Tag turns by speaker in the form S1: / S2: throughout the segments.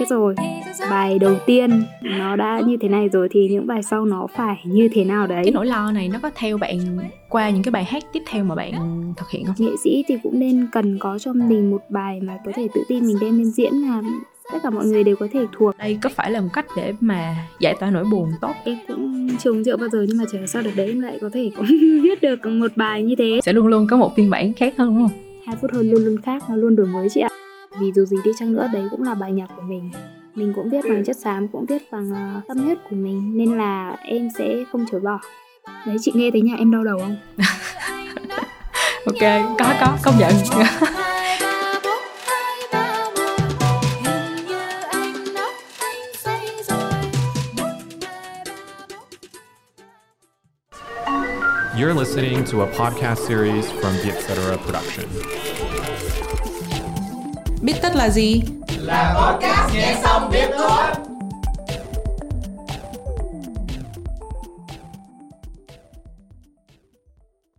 S1: chết rồi. Bài đầu tiên nó đã như thế này rồi thì những bài sau nó phải như thế nào đấy?
S2: Cái nỗi lo này nó có theo bạn qua những cái bài hát tiếp theo mà bạn thực hiện không?
S1: Nghệ sĩ thì cũng nên cần có cho mình một bài mà có thể tự tin mình đem lên diễn là tất cả mọi người đều có thể thuộc.
S2: Đây có phải là một cách để mà giải tỏa nỗi buồn tốt?
S1: Em cũng trùng rượu bao giờ nhưng mà chờ sao được đấy em lại có thể cũng viết được một bài như thế.
S2: Sẽ luôn luôn có một phiên bản khác hơn đúng không?
S1: Hai phút hơn luôn luôn khác nó luôn đổi mới chị ạ vì dù gì đi chăng nữa đấy cũng là bài nhạc của mình mình cũng viết bằng chất xám cũng viết bằng uh, tâm huyết của mình nên là em sẽ không chối bỏ đấy chị nghe thấy nhà em đau đầu không
S2: ok có có công nhận You're listening to a podcast series from the Etc. Production. Biết tất là gì? Là podcast nghe xong biết thôi.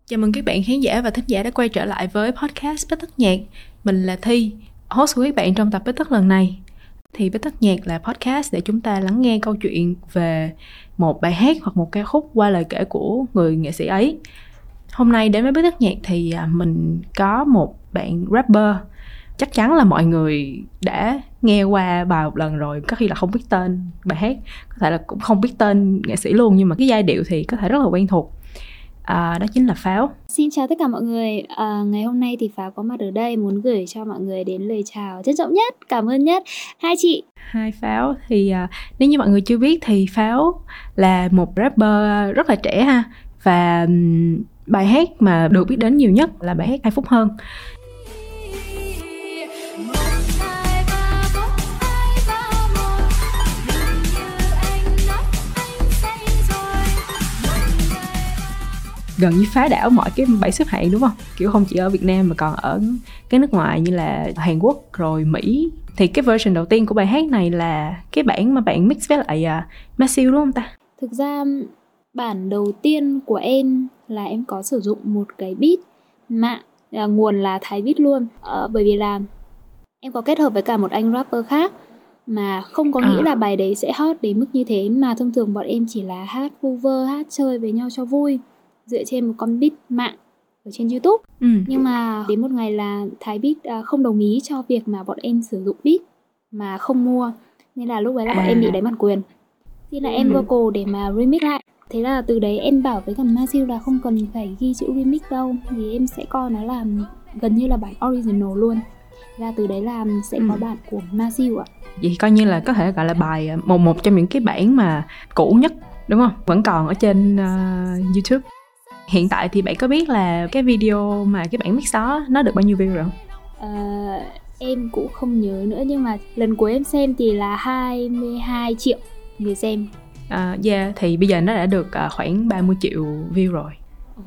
S2: Chào mừng các bạn khán giả và thính giả đã quay trở lại với podcast Bích Tất Nhạc. Mình là Thi, host của các bạn trong tập Bích Tất lần này. Thì Bích Tất Nhạc là podcast để chúng ta lắng nghe câu chuyện về một bài hát hoặc một ca khúc qua lời kể của người nghệ sĩ ấy hôm nay đến với bức tất nhạc thì à, mình có một bạn rapper chắc chắn là mọi người đã nghe qua bài một lần rồi có khi là không biết tên bài hát có thể là cũng không biết tên nghệ sĩ luôn nhưng mà cái giai điệu thì có thể rất là quen thuộc. À, đó chính là pháo.
S1: Xin chào tất cả mọi người. À, ngày hôm nay thì pháo có mặt ở đây muốn gửi cho mọi người đến lời chào trân trọng nhất cảm ơn nhất. Hai chị.
S2: Hai pháo thì à, nếu như mọi người chưa biết thì pháo là một rapper rất là trẻ ha và bài hát mà được biết đến nhiều nhất là bài hát hai phút hơn gần như phá đảo mọi cái bảng xếp hạng đúng không? Kiểu không chỉ ở Việt Nam mà còn ở cái nước ngoài như là Hàn Quốc rồi Mỹ. Thì cái version đầu tiên của bài hát này là cái bản mà bạn mix với lại uh, Matthew đúng không ta?
S1: Thực ra bản đầu tiên của em là em có sử dụng một cái beat mạng là nguồn là Thái Beat luôn. Ờ, bởi vì là em có kết hợp với cả một anh rapper khác mà không có à. nghĩ là bài đấy sẽ hot đến mức như thế mà thông thường bọn em chỉ là hát cover hát chơi với nhau cho vui dựa trên một con beat mạng ở trên YouTube. Ừ. Nhưng mà đến một ngày là Thái Beat à, không đồng ý cho việc mà bọn em sử dụng beat mà không mua nên là lúc đấy là bọn à. em bị đánh bản quyền. Thì là ừ. em vocal để mà remix lại. Thế là từ đấy em bảo với cả Matthew là không cần phải ghi chữ remix đâu vì em sẽ coi nó là gần như là bản original luôn. Ra từ đấy là sẽ ừ. có bản của Matthew ạ.
S2: Vậy coi như là có thể gọi là bài à, một một trong những cái bản mà cũ nhất đúng không? Vẫn còn ở trên uh, YouTube hiện tại thì bạn có biết là cái video mà cái bản mix đó nó được bao nhiêu view rồi không?
S1: À, em cũng không nhớ nữa nhưng mà lần cuối em xem thì là 22 triệu người xem.
S2: À, yeah, thì bây giờ nó đã được uh, khoảng 30 triệu view rồi.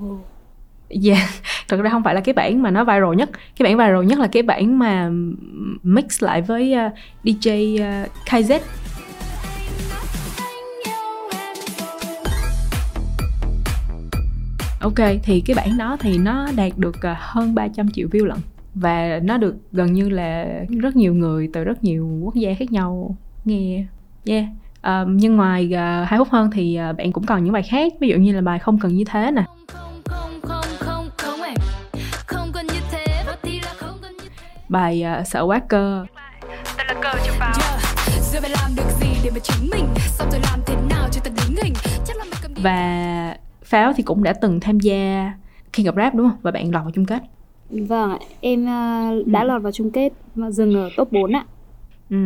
S2: Oh. Yeah, thật ra không phải là cái bản mà nó viral nhất Cái bản viral nhất là cái bản mà mix lại với DJ KZ ok thì cái bản đó thì nó đạt được à, hơn 300 triệu view lận. Và nó được gần như là rất nhiều người từ rất nhiều quốc gia khác nhau nghe. Yeah. Uh, nhưng ngoài uh, hai phút hơn thì uh, bạn cũng còn những bài khác ví dụ như là bài không cần như thế nè. Bài uh, sợ quá cơ. Và pháo thì cũng đã từng tham gia khi gặp rap đúng không và bạn lọt vào chung kết
S1: vâng ạ em uh, đã ừ. lọt vào chung kết và dừng ở top 4 ạ ừ.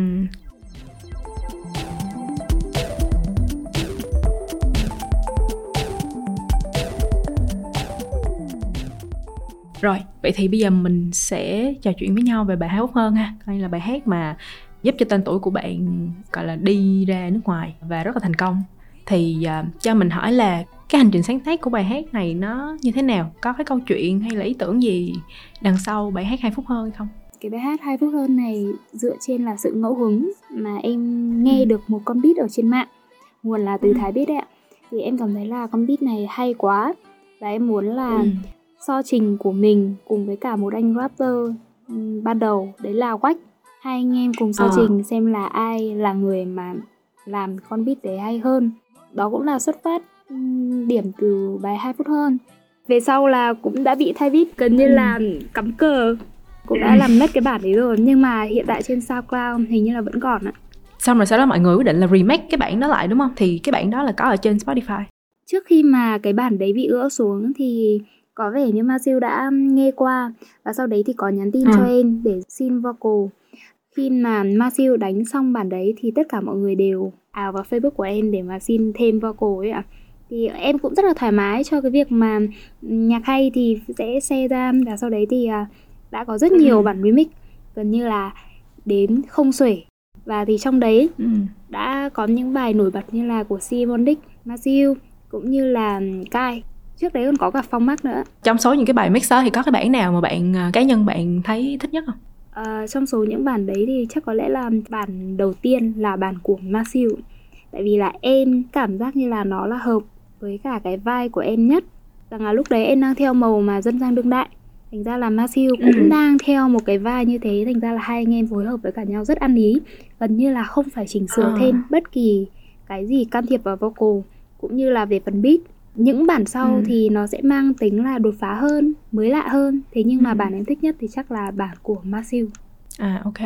S2: Rồi, vậy thì bây giờ mình sẽ trò chuyện với nhau về bài hát hơn ha. Đây là bài hát mà giúp cho tên tuổi của bạn gọi là đi ra nước ngoài và rất là thành công. Thì uh, cho mình hỏi là cái hành trình sáng tác của bài hát này nó như thế nào có cái câu chuyện hay là ý tưởng gì đằng sau bài hát hai phút hơn hay không
S1: cái bài hát hai phút hơn này dựa trên là sự ngẫu hứng mà em nghe ừ. được một con beat ở trên mạng nguồn là từ ừ. thái beat đấy ạ thì em cảm thấy là con beat này hay quá và em muốn là ừ. so trình của mình cùng với cả một anh rapper um, ban đầu đấy là Quách hai anh em cùng sơ
S2: Ờ.
S1: trình xem là ai là người mà làm con beat đấy hay hơn đó cũng là xuất phát điểm từ bài 2 phút hơn. Về sau là cũng đã bị thay beat gần như
S2: Ừ.
S1: là cắm cờ cũng đã làm mất cái bản đấy rồi. Nhưng mà hiện tại trên SoundCloud hình như là vẫn còn ạ.
S2: Xong rồi sau đó mọi người quyết định là remake cái bản đó lại đúng không? Thì cái bản đó là có ở trên Spotify.
S1: Trước khi mà cái bản đấy bị gỡ xuống thì có vẻ như Masil đã nghe qua và sau đấy thì có nhắn tin
S2: Ừ.
S1: cho em để xin vocal. Khi mà Masil đánh xong bản đấy thì tất cả mọi người đều ào vào Facebook của em để mà xin thêm vocal ấy ạ thì em cũng rất là thoải mái cho cái việc mà nhạc hay thì sẽ share ra và sau đấy thì à, đã có rất nhiều
S2: Ừ.
S1: bản remix gần như là đến không xuể và thì trong đấy
S2: ừ.
S1: đã có những bài nổi bật như là của Simon Dick, Matthew cũng như là Kai. Trước đấy còn có cả Phong Mark nữa.
S2: trong số những cái bài mix đó thì có cái bản nào mà bạn à, cá nhân bạn thấy thích nhất không
S1: Ờ, trong số những bản đấy thì chắc có lẽ là bản đầu tiên là bản của Matthew. Tại vì là em cảm giác như là nó là hợp với cả cái vai của em nhất. Rằng là lúc đấy em đang theo màu mà dân gian đương đại. Thành ra là Matthew cũng
S2: Ừ.
S1: đang theo một cái vai như thế Thành ra là hai anh em phối hợp với cả nhau rất ăn ý Gần như là không phải chỉnh sửa
S2: Ờ.
S1: thêm bất kỳ cái gì can thiệp vào vocal Cũng như là về phần beat Những bản sau
S2: Ừ.
S1: thì nó sẽ mang tính là đột phá hơn, mới lạ hơn Thế nhưng mà
S2: Ừ.
S1: bản em thích nhất thì chắc là bản của Matthew
S2: À ok.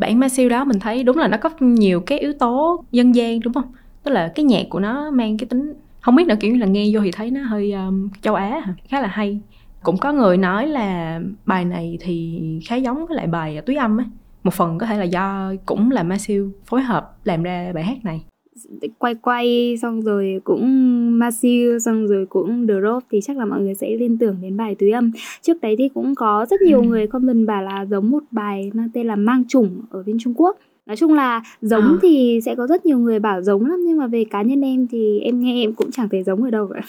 S2: Bản Masil đó mình thấy đúng là nó có nhiều cái yếu tố dân gian đúng không? Tức là cái nhạc của nó mang cái tính không biết nữa kiểu như là nghe vô thì thấy nó hơi um, châu Á hả? khá là hay. Cũng có người nói là bài này thì khá giống với lại bài Túy Âm á. Một phần có thể là do cũng là Masil phối hợp làm ra bài hát này.
S1: quay quay xong rồi cũng Masil xong rồi cũng Drop thì chắc là mọi người sẽ liên tưởng đến bài túy âm trước đấy thì cũng có rất nhiều
S2: Ừ.
S1: người comment bảo là giống một bài mang tên là mang chủng ở bên Trung Quốc nói chung là giống
S2: Ờ.
S1: thì sẽ có rất nhiều người bảo giống lắm nhưng mà về cá nhân em thì em nghe em cũng chẳng thấy giống ở đâu cả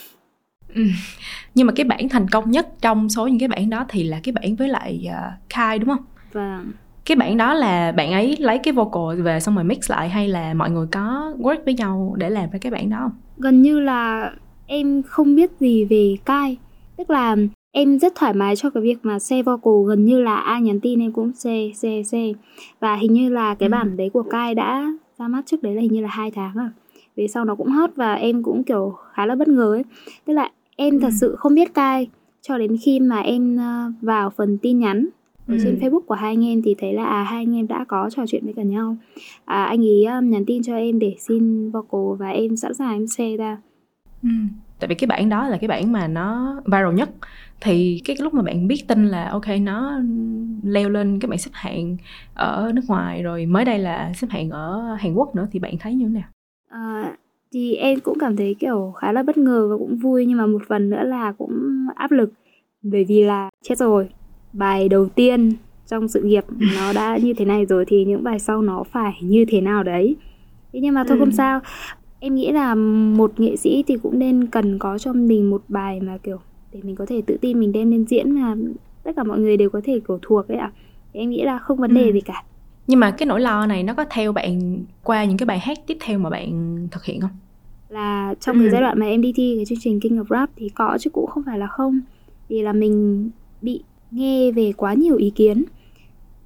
S2: Nhưng mà cái bản thành công nhất trong số những cái bản đó thì là cái bản với lại uh, Kai đúng không?
S1: và
S2: Cái bản đó là bạn ấy lấy cái vocal về xong rồi mix lại hay là mọi người có work với nhau để làm ra cái bản đó không?
S1: gần như là em không biết gì về Kai tức là em rất thoải mái cho cái việc mà share vocal gần như là ai nhắn tin em cũng share share share và hình như là cái
S2: Ừ.
S1: bản đấy của Kai đã ra mắt trước đấy là hình như là hai tháng rồi về sau nó cũng hot và em cũng kiểu khá là bất ngờ ấy tức là em thật
S2: Ừ.
S1: sự không biết Kai cho đến khi mà em ờ, vào phần tin nhắn ở trên
S2: Ừ.
S1: Facebook của hai anh em thì thấy là à hai anh em đã có trò chuyện với cả nhau à, anh ấy um, nhắn tin cho em để xin vocal và em sẵn sàng em share ra
S2: Ừ. Tại vì cái bản đó là cái bản mà nó viral nhất. Thì cái lúc mà bạn biết tin là ok nó leo lên cái bảng xếp hạng ở nước ngoài rồi mới đây là xếp hạng ở Hàn Quốc nữa thì bạn thấy như thế nào?
S1: À, thì em cũng cảm thấy kiểu khá là bất ngờ và cũng vui. Nhưng mà một phần nữa là cũng áp lực. Bởi vì là chết rồi bài đầu tiên trong sự nghiệp nó đã như thế này rồi thì những bài sau nó phải như thế nào đấy? Thế nhưng mà thôi
S2: Ừ.
S1: không sao em nghĩ là một nghệ sĩ thì cũng nên cần có cho mình một bài mà kiểu để mình có thể tự tin mình đem lên diễn mà tất cả mọi người đều có thể kiểu thuộc ấy ạ Thì em nghĩ là không vấn đề
S2: Ừ.
S1: gì cả
S2: Nhưng mà cái nỗi lo này nó có theo bạn qua những cái bài hát tiếp theo mà bạn thực hiện không?
S1: là trong cái
S2: Ừ.
S1: giai đoạn mà em đi thi cái chương trình King of Rap thì có chứ cũng không phải là không vì là mình bị nghe về quá nhiều ý kiến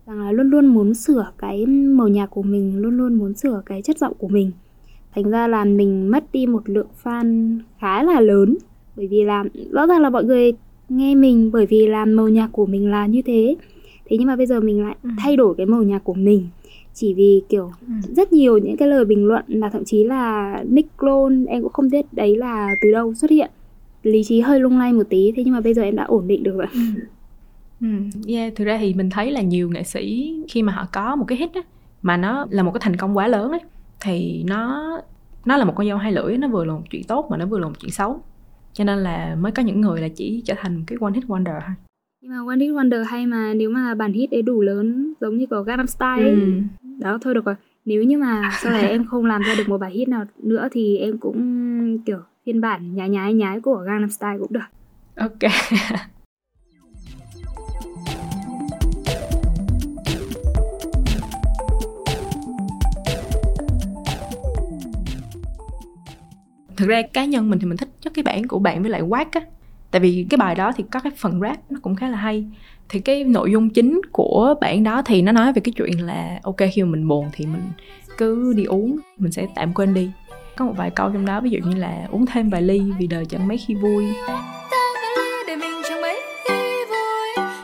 S1: rằng là luôn luôn muốn sửa cái màu nhạc của mình luôn luôn muốn sửa cái chất giọng của mình thành ra là mình mất đi một lượng fan khá là lớn. Bởi vì là rõ ràng là mọi người nghe mình bởi vì là màu nhạc của mình là như thế. Thế nhưng mà bây giờ mình lại
S2: Ừ.
S1: thay đổi cái màu nhạc của mình. Chỉ vì kiểu
S2: Ừ.
S1: rất nhiều những cái lời bình luận là thậm chí là nick clone em cũng không biết đấy là từ đâu xuất hiện. Lý trí hơi lung lay một tí thế nhưng mà bây giờ em đã ổn định được rồi.
S2: Ừ, yeah, thực ra thì mình thấy là nhiều nghệ sĩ khi mà họ có một cái hit á mà nó là một cái thành công quá lớn ấy thì nó nó là một con dao hai lưỡi nó vừa là một chuyện tốt mà nó vừa là một chuyện xấu. Cho nên là mới có những người là chỉ trở thành cái one hit wonder thôi.
S1: Nhưng mà One Hit Wonder hay mà nếu mà bản hit ấy đủ lớn giống như của Gangnam Style. Ấy,
S2: ừ.
S1: đó thôi được rồi. Nếu như mà sau này em không làm ra được một bài hit nào nữa thì em cũng kiểu phiên bản nhái nhái nhái của Gangnam Style cũng được.
S2: Ok thực ra cá nhân mình thì mình thích nhất cái bản của bạn với lại quát á. Tại vì cái bài đó thì có cái phần rap nó cũng khá là hay. Thì cái nội dung chính của bản đó thì nó nói về cái chuyện là, ok, khi mà mình buồn thì mình cứ đi uống, mình sẽ tạm quên đi. Có một vài câu trong đó, ví dụ như là, uống thêm vài ly vì đời chẳng mấy khi vui.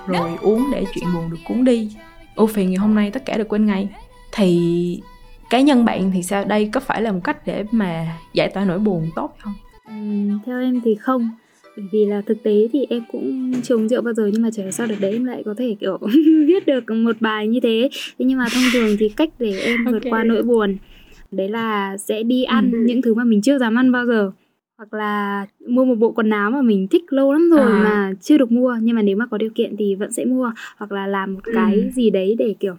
S2: Rồi uống để chuyện buồn được cuốn đi. Ưu phiền, ngày hôm nay tất cả được quên ngay thì cá nhân bạn thì sao đây có phải là một cách để mà giải tỏa nỗi buồn tốt không
S1: ừ, theo em thì không bởi vì là thực tế thì em cũng chưa uống rượu bao giờ nhưng mà chả sao được đấy em lại có thể kiểu viết được một bài như thế thế nhưng mà thông thường thì cách để em vượt okay. qua nỗi buồn đấy là sẽ đi ăn ừ. những thứ mà mình chưa dám ăn bao giờ hoặc là mua một bộ quần áo mà mình thích lâu lắm rồi à. mà chưa được mua nhưng mà nếu mà có điều kiện thì vẫn sẽ mua hoặc là làm một cái ừ. gì đấy để kiểu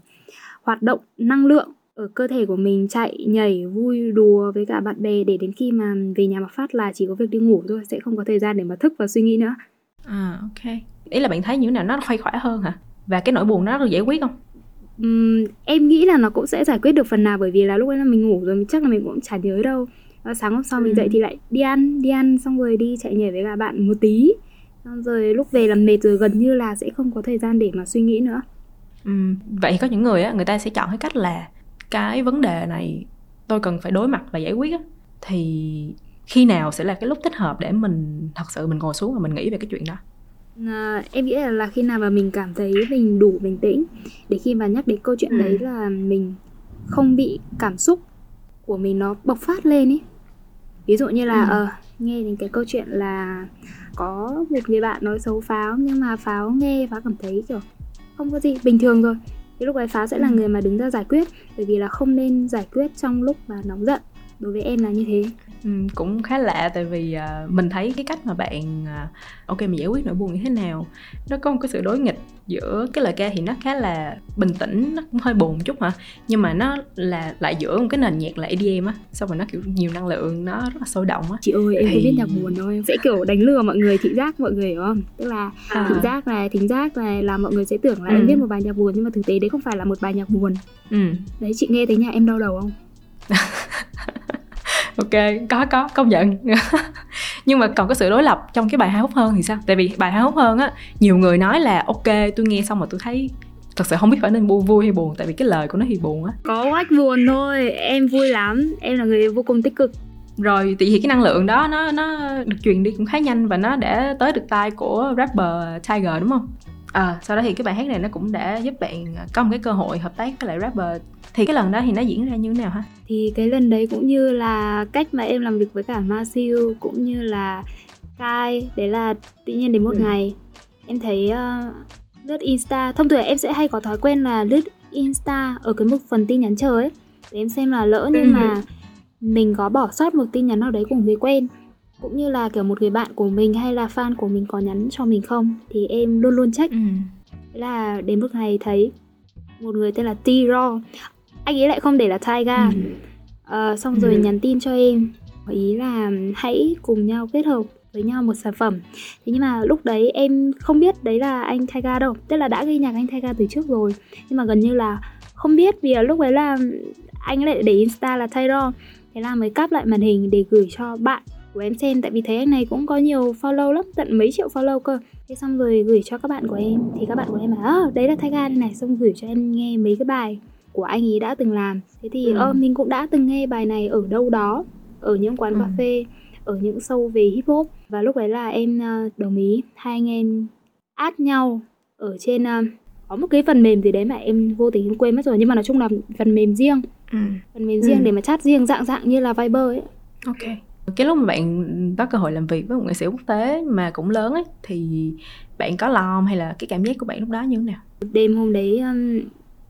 S1: hoạt động năng lượng ở cơ thể của mình chạy nhảy vui đùa với cả bạn bè để đến khi mà về nhà mà phát là chỉ có việc đi ngủ thôi sẽ không có thời gian để mà thức và suy nghĩ nữa.
S2: À ok. Ý là bạn thấy như thế nào nó khoai khỏe hơn hả? Và cái nỗi buồn nó được giải quyết không?
S1: Uhm, em nghĩ là nó cũng sẽ giải quyết được phần nào bởi vì là lúc ấy là mình ngủ rồi chắc là mình cũng chả nhớ đâu. Và sáng hôm sau ừ. mình dậy thì lại đi ăn đi ăn xong rồi đi chạy nhảy với cả bạn một tí. Xong rồi lúc về làm mệt rồi gần như là sẽ không có thời gian để mà suy nghĩ nữa.
S2: Ừ, vậy có những người á người ta sẽ chọn cái cách là cái vấn đề này tôi cần phải đối mặt và giải quyết á thì khi nào sẽ là cái lúc thích hợp để mình thật sự mình ngồi xuống và mình nghĩ về cái chuyện đó
S1: à, em nghĩ là, là khi nào mà mình cảm thấy mình đủ bình tĩnh để khi mà nhắc đến câu chuyện ừ. đấy là mình không bị cảm xúc của mình nó bộc phát lên ý ví dụ như là ừ. ờ nghe đến cái câu chuyện là có một người bạn nói xấu pháo nhưng mà pháo nghe pháo cảm thấy kiểu không có gì bình thường rồi thì lúc ấy pháo sẽ là ừ. người mà đứng ra giải quyết bởi vì là không nên giải quyết trong lúc mà nóng giận đối với em là như thế.
S2: Ừ, cũng khá lạ tại vì uh, mình thấy cái cách mà bạn uh, ok mình giải quyết nỗi buồn như thế nào nó có một cái sự đối nghịch giữa cái lời ca thì nó khá là bình tĩnh nó cũng hơi buồn chút hả? Nhưng mà nó là lại giữa một cái nền nhạc là EDM á xong rồi nó kiểu nhiều năng lượng nó rất là sôi động á.
S1: Chị ơi em thì... biết nhạc buồn thôi. Em sẽ kiểu đánh lừa mọi người thị giác mọi người hiểu không? Tức là à. thị giác này thính giác này là mọi người sẽ tưởng là ừ. em viết một bài nhạc buồn nhưng mà thực tế đấy không phải là một bài nhạc buồn. Ừ. đấy chị nghe thấy nhà em đau đầu không
S2: ok có có công nhận. Nhưng mà còn có sự đối lập trong cái bài hài hước hơn thì sao? Tại vì bài hài hước hơn á nhiều người nói là ok tôi nghe xong mà tôi thấy thật sự không biết phải nên vui vui hay buồn. Tại vì cái lời của nó thì buồn á.
S1: Có quách buồn thôi em vui lắm em là người vô cùng tích cực.
S2: Rồi thì cái năng lượng đó nó nó được truyền đi cũng khá nhanh và nó đã tới được tai của rapper Tiger đúng không? À, sau đó thì cái bài hát này nó cũng đã giúp bạn có một cái cơ hội hợp tác với lại rapper thì cái lần đó thì nó diễn ra như thế nào ha
S1: thì cái lần đấy cũng như là cách mà em làm việc với cả Marcel cũng như là Kai đấy là tự nhiên đến một ừ. ngày em thấy uh, lướt Insta thông thường em sẽ hay có thói quen là lướt Insta ở cái mục phần tin nhắn chờ ấy để em xem là lỡ nhưng ừ. mà mình có bỏ sót một tin nhắn nào đấy của người quen cũng như là kiểu một người bạn của mình hay là fan của mình có nhắn cho mình không? Thì em luôn luôn check. Ừ. là đến một ngày thấy một người tên là T Raw anh ấy lại không để là Taiga. Ừ. uh, xong rồi ừ. nhắn tin cho em. Ý là hãy cùng nhau kết hợp với nhau một sản phẩm. Thế nhưng mà lúc đấy em không biết đấy là anh Taiga đâu. Tức là đã ghi nhạc anh Taiga từ trước rồi. Nhưng mà gần như là không biết vì lúc đấy là anh lại để insta là Tyro thế là mới cắp lại màn hình để gửi cho bạn của em xem tại vì thấy anh này cũng có nhiều follow lắm tận mấy triệu follow cơ thế xong rồi gửi cho các bạn của em thì các bạn của em bảo à, đấy là Taiga đây này xong gửi cho em nghe mấy cái bài của anh ấy đã từng làm thế thì ừ. ờ, mình cũng đã từng nghe bài này ở đâu đó ở những quán ừ. cà phê ở những show về hip hop và lúc đấy là em uh, đồng ý hai anh em add nhau ở trên có một cái phần mềm gì đấy mà em vô tình em quên mất rồi nhưng mà nói chung là phần mềm riêng ừ. phần mềm riêng ừ. để mà chat riêng dạng dạng như là Viber ấy
S2: ok cái lúc mà bạn có cơ hội làm việc với một nghệ sĩ quốc tế mà cũng lớn ấy thì bạn có lo hay là cái cảm giác của bạn lúc đó như thế nào?
S1: Đêm hôm đấy um,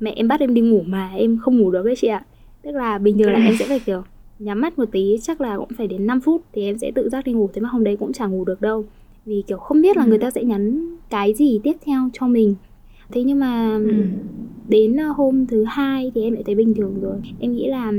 S1: mẹ em bắt em đi ngủ mà em không ngủ được đấy chị ạ. Tức là bình thường là em sẽ phải kiểu nhắm mắt một tí chắc là cũng phải đến 5 phút thì em sẽ tự giác đi ngủ. Thế mà hôm đấy cũng chẳng ngủ được đâu. Vì kiểu không biết là người ừ. ta sẽ nhắn cái gì tiếp theo cho mình. Thế nhưng mà ừ. đến ờ, hôm thứ hai thì em lại thấy bình thường rồi. Em nghĩ là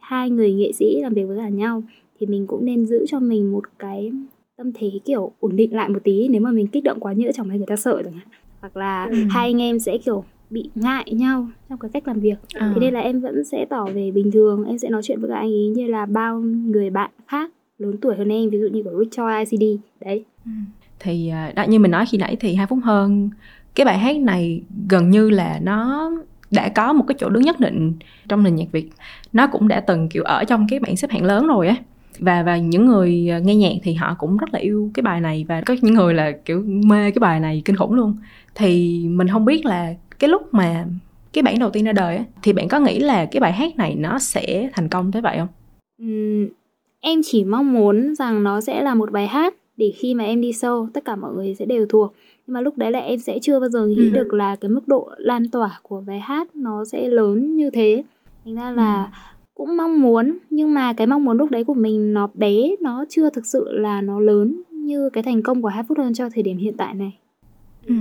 S1: hai người nghệ sĩ làm việc với cả nhau thì mình cũng nên giữ cho mình một cái tâm thế kiểu ổn định lại một tí. Nếu mà mình kích động quá nhỡ chẳng may người ta sợ chẳng hạn. Hoặc là ừ. hai anh em sẽ kiểu bị ngại nhau trong cái cách làm việc. À. thế nên là em vẫn sẽ tỏ về bình thường. Em sẽ nói chuyện với các anh ấy như là bao người bạn khác lớn tuổi hơn em ví dụ như của Richard ICD đấy.
S2: Ừ. thì à, đã như mình nói khi nãy thì hai phút hơn cái bài hát này gần như là nó đã có một cái chỗ đứng nhất định trong nền nhạc Việt. Nó cũng đã từng kiểu ở trong cái bảng xếp hạng lớn rồi á và và những người nghe nhạc thì họ cũng rất là yêu cái bài này và có những người là kiểu mê cái bài này kinh khủng luôn thì mình không biết là cái lúc mà cái bản đầu tiên ra đời á thì bạn có nghĩ là cái bài hát này nó sẽ thành công tới vậy không?
S1: Uhm, em chỉ mong muốn rằng nó sẽ là một bài hát để khi mà em đi sâu tất cả mọi người sẽ đều thuộc nhưng mà lúc đấy là em sẽ chưa bao giờ nghĩ ừ. được là cái mức độ lan tỏa của bài hát nó sẽ lớn như thế thành ra là ừ. Cũng mong muốn nhưng mà cái mong muốn lúc đấy của mình nó bé nó chưa thực sự là nó lớn như cái thành công của hai phút hơn cho thời điểm hiện tại này
S2: ừ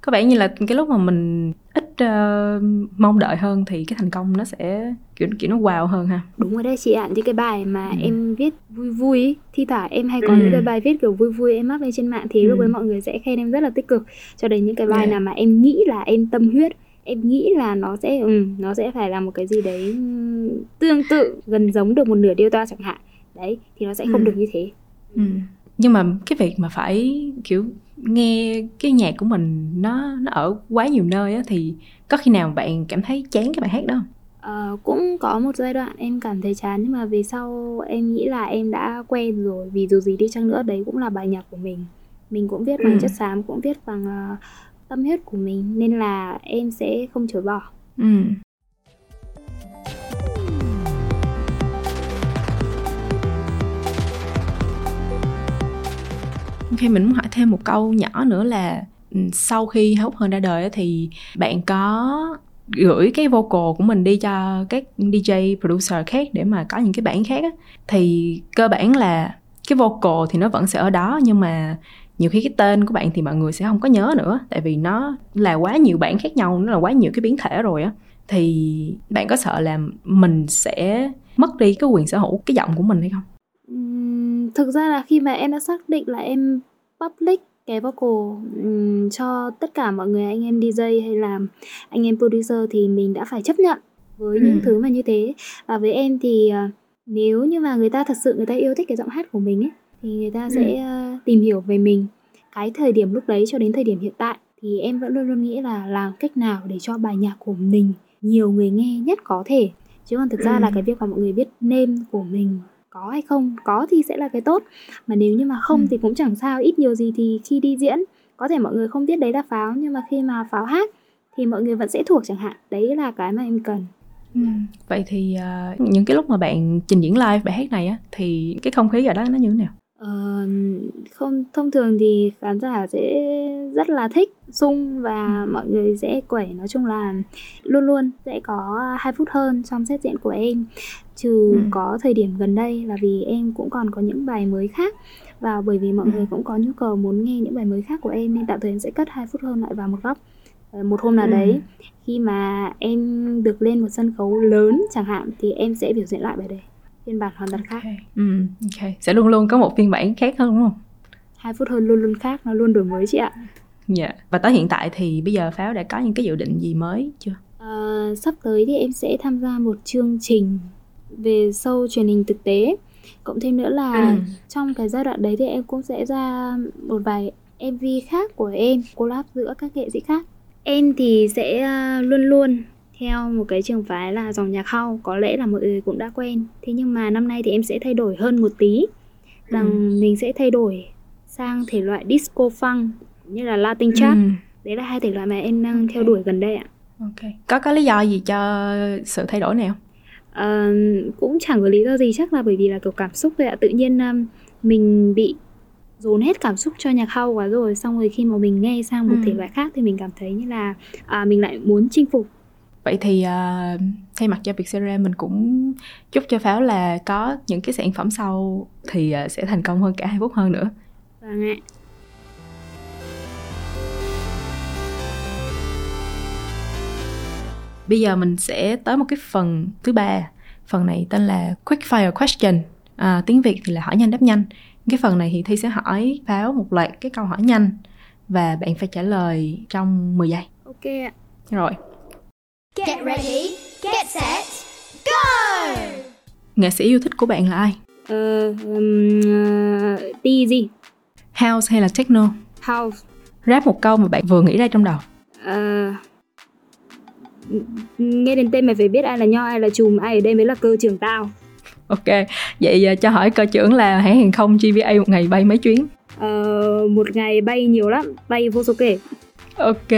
S2: có vẻ như là cái lúc mà mình ít uh, mong đợi hơn thì cái thành công nó sẽ kiểu kiểu nó wow hơn ha
S1: đúng rồi đấy chị ạ những cái bài mà ừ. em viết vui vui thi thoảng em hay có ừ. những cái bài viết kiểu vui vui em up lên trên mạng thì ừ. lúc ấy mọi người sẽ khen em rất là tích cực cho đến những cái bài yeah. nào mà em nghĩ là em tâm huyết em nghĩ là nó sẽ ừ, nó sẽ phải là một cái gì đấy tương tự gần giống được một nửa điêu toa chẳng hạn đấy thì nó sẽ không ừ. được như thế
S2: ừ. nhưng mà cái việc mà phải kiểu nghe cái nhạc của mình nó nó ở quá nhiều nơi á thì có khi nào bạn cảm thấy chán cái bài hát đó không?
S1: Ờ, cũng có một giai đoạn em cảm thấy chán nhưng mà về sau em nghĩ là em đã quen rồi vì dù gì đi chăng nữa đấy cũng là bài nhạc của mình mình cũng viết bằng ừ. chất xám cũng viết bằng uh, tâm huyết của mình nên là em sẽ không chối bỏ ừ.
S2: khi mình muốn hỏi thêm một câu nhỏ nữa là ừ, sau khi hốc hơn ra đời thì bạn có gửi cái vocal của mình đi cho các DJ producer khác để mà có những cái bản khác á thì cơ bản là cái vocal thì nó vẫn sẽ ở đó nhưng mà nhiều khi cái tên của bạn thì mọi người sẽ không có nhớ nữa tại vì nó là quá nhiều bản khác nhau nó là quá nhiều cái biến thể rồi á. Thì bạn có sợ là mình sẽ mất đi cái quyền sở hữu cái giọng của mình hay không?
S1: Thực ra là khi mà em đã xác định là em public cái vocal um, cho tất cả mọi người anh em DJ hay là anh em producer thì mình đã phải chấp nhận với ừ. những thứ mà như thế. Và với em thì uh, nếu như mà người ta thật sự người ta yêu thích cái giọng hát của mình ấy thì người ta ừ. sẽ uh, tìm hiểu về mình cái thời điểm lúc đấy cho đến thời điểm hiện tại thì em vẫn luôn luôn nghĩ là làm cách nào để cho bài nhạc của mình nhiều người nghe nhất có thể chứ còn thực ra ừ. là cái việc mà mọi người biết name của mình có hay không có thì sẽ là cái tốt mà nếu như mà không ừ. thì cũng chẳng sao ít nhiều gì thì khi đi diễn có thể mọi người không biết đấy là pháo nhưng mà khi mà pháo hát thì mọi người vẫn sẽ thuộc chẳng hạn đấy là cái mà em cần
S2: Ừ. Vậy thì uh, những cái lúc mà bạn trình diễn live bài hát này á thì cái không khí ở đó nó như thế nào?
S1: Ờ, không thông thường thì khán giả sẽ rất là thích sung và ừ. mọi người sẽ quẩy nói chung là luôn luôn sẽ có hai phút hơn trong set diễn của em trừ ừ. có thời điểm gần đây là vì em cũng còn có những bài mới khác và bởi vì mọi ừ. người cũng có nhu cầu muốn nghe những bài mới khác của em nên tạm thời em sẽ cất hai phút hơn lại vào một góc ờ, một hôm nào ừ. đấy khi mà em được lên một sân khấu lớn chẳng hạn thì em sẽ biểu diễn lại bài đấy phiên bản hoàn toàn khác.
S2: Ừ, ok. Sẽ luôn luôn có một phiên bản khác hơn đúng không?
S1: Hai phút hơn luôn luôn khác nó luôn đổi mới chị ạ.
S2: Dạ. Yeah. và tới hiện tại thì bây giờ pháo đã có những cái dự định gì mới chưa?
S1: À, sắp tới thì em sẽ tham gia một chương trình về show truyền hình thực tế. Cộng thêm nữa là ừ. trong cái giai đoạn đấy thì em cũng sẽ ra một vài mv khác của em collab giữa các nghệ sĩ khác. Em thì sẽ uh, luôn luôn theo một cái trường phái là dòng nhạc house có lẽ là mọi người cũng đã quen thế nhưng mà năm nay thì em sẽ thay đổi hơn một tí rằng ừ. mình sẽ thay đổi sang thể loại disco funk như là latin chat ừ. đấy là hai thể loại mà em đang okay. theo đuổi gần đây ạ
S2: ok có có lý do gì cho sự thay đổi này không
S1: uh, cũng chẳng có lý do gì chắc là bởi vì là kiểu cảm xúc thôi ạ tự nhiên um, mình bị dồn hết cảm xúc cho nhạc house quá rồi xong rồi khi mà mình nghe sang một ừ. thể loại khác thì mình cảm thấy như là à, mình lại muốn chinh phục
S2: vậy thì uh, thay mặt cho Vietcetera mình cũng chúc cho pháo là có những cái sản phẩm sau thì uh, sẽ thành công hơn cả hai phút hơn nữa.
S1: Vâng ạ.
S2: Bây giờ mình sẽ tới một cái phần thứ ba. Phần này tên là quick fire question. À, tiếng việt thì là hỏi nhanh đáp nhanh. Cái phần này thì thi sẽ hỏi pháo một loạt cái câu hỏi nhanh và bạn phải trả lời trong 10 giây.
S1: Ok ạ.
S2: Rồi
S3: Get ready, get set, go!
S2: Nghệ sĩ yêu thích của bạn là ai?
S1: Ờ, um, uh, gì?
S2: House hay là techno?
S1: House.
S2: Rap một câu mà bạn vừa nghĩ ra trong đầu.
S1: Ờ, nghe đến tên mày phải biết ai là nho ai là chùm ai ở đây mới là cơ trưởng tao
S2: ok vậy à, cho hỏi cơ trưởng là hãng hàng không GVA một ngày bay mấy chuyến
S1: Ờ, một ngày bay nhiều lắm bay vô số kể
S2: ok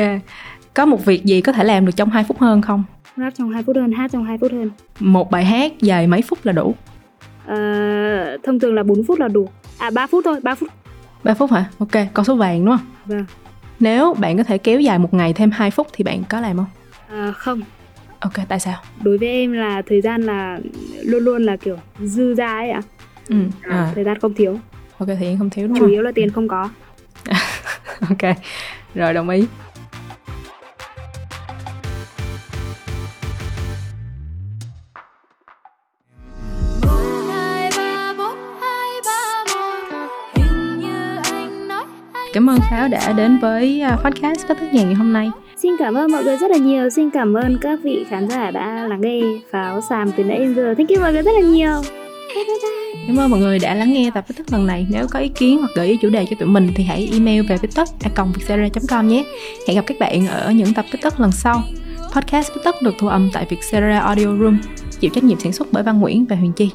S2: có một việc gì có thể làm được trong 2 phút hơn không?
S1: Rap trong 2 phút hơn hát trong 2 phút hơn.
S2: Một bài hát dài mấy phút là đủ?
S1: Ờ, thông thường là 4 phút là đủ. À 3 phút thôi 3 phút.
S2: 3 phút hả? Ok con số vàng đúng không?
S1: Vâng.
S2: Nếu bạn có thể kéo dài một ngày thêm 2 phút thì bạn có làm không?
S1: À, không.
S2: Ok tại sao?
S1: Đối với em là thời gian là luôn luôn là kiểu dư ra ấy ạ.
S2: Ừ
S1: à.
S2: à,
S1: thời gian không thiếu.
S2: Ok thì em không thiếu đúng
S1: chủ
S2: không?
S1: yếu là tiền không có.
S2: Ok rồi đồng ý Cảm ơn Pháo đã đến với à, podcast Có Thức Nhàn ngày hôm nay.
S1: Xin cảm ơn mọi người rất là nhiều. Xin cảm ơn các vị khán giả đã lắng nghe Pháo xàm từ nãy đến giờ. Thank you mọi người rất là nhiều. Bye bye bye.
S2: Cảm ơn mọi người đã lắng nghe tập Tất lần này. Nếu có ý kiến hoặc gợi ý chủ đề cho tụi mình Thì hãy email về bích tất com nhé. Hẹn gặp các bạn ở những tập Tất lần sau. Podcast Tất được thu âm tại Vietcetera Audio Room. Chịu trách nhiệm sản xuất bởi Văn Nguyễn và Huyền Chi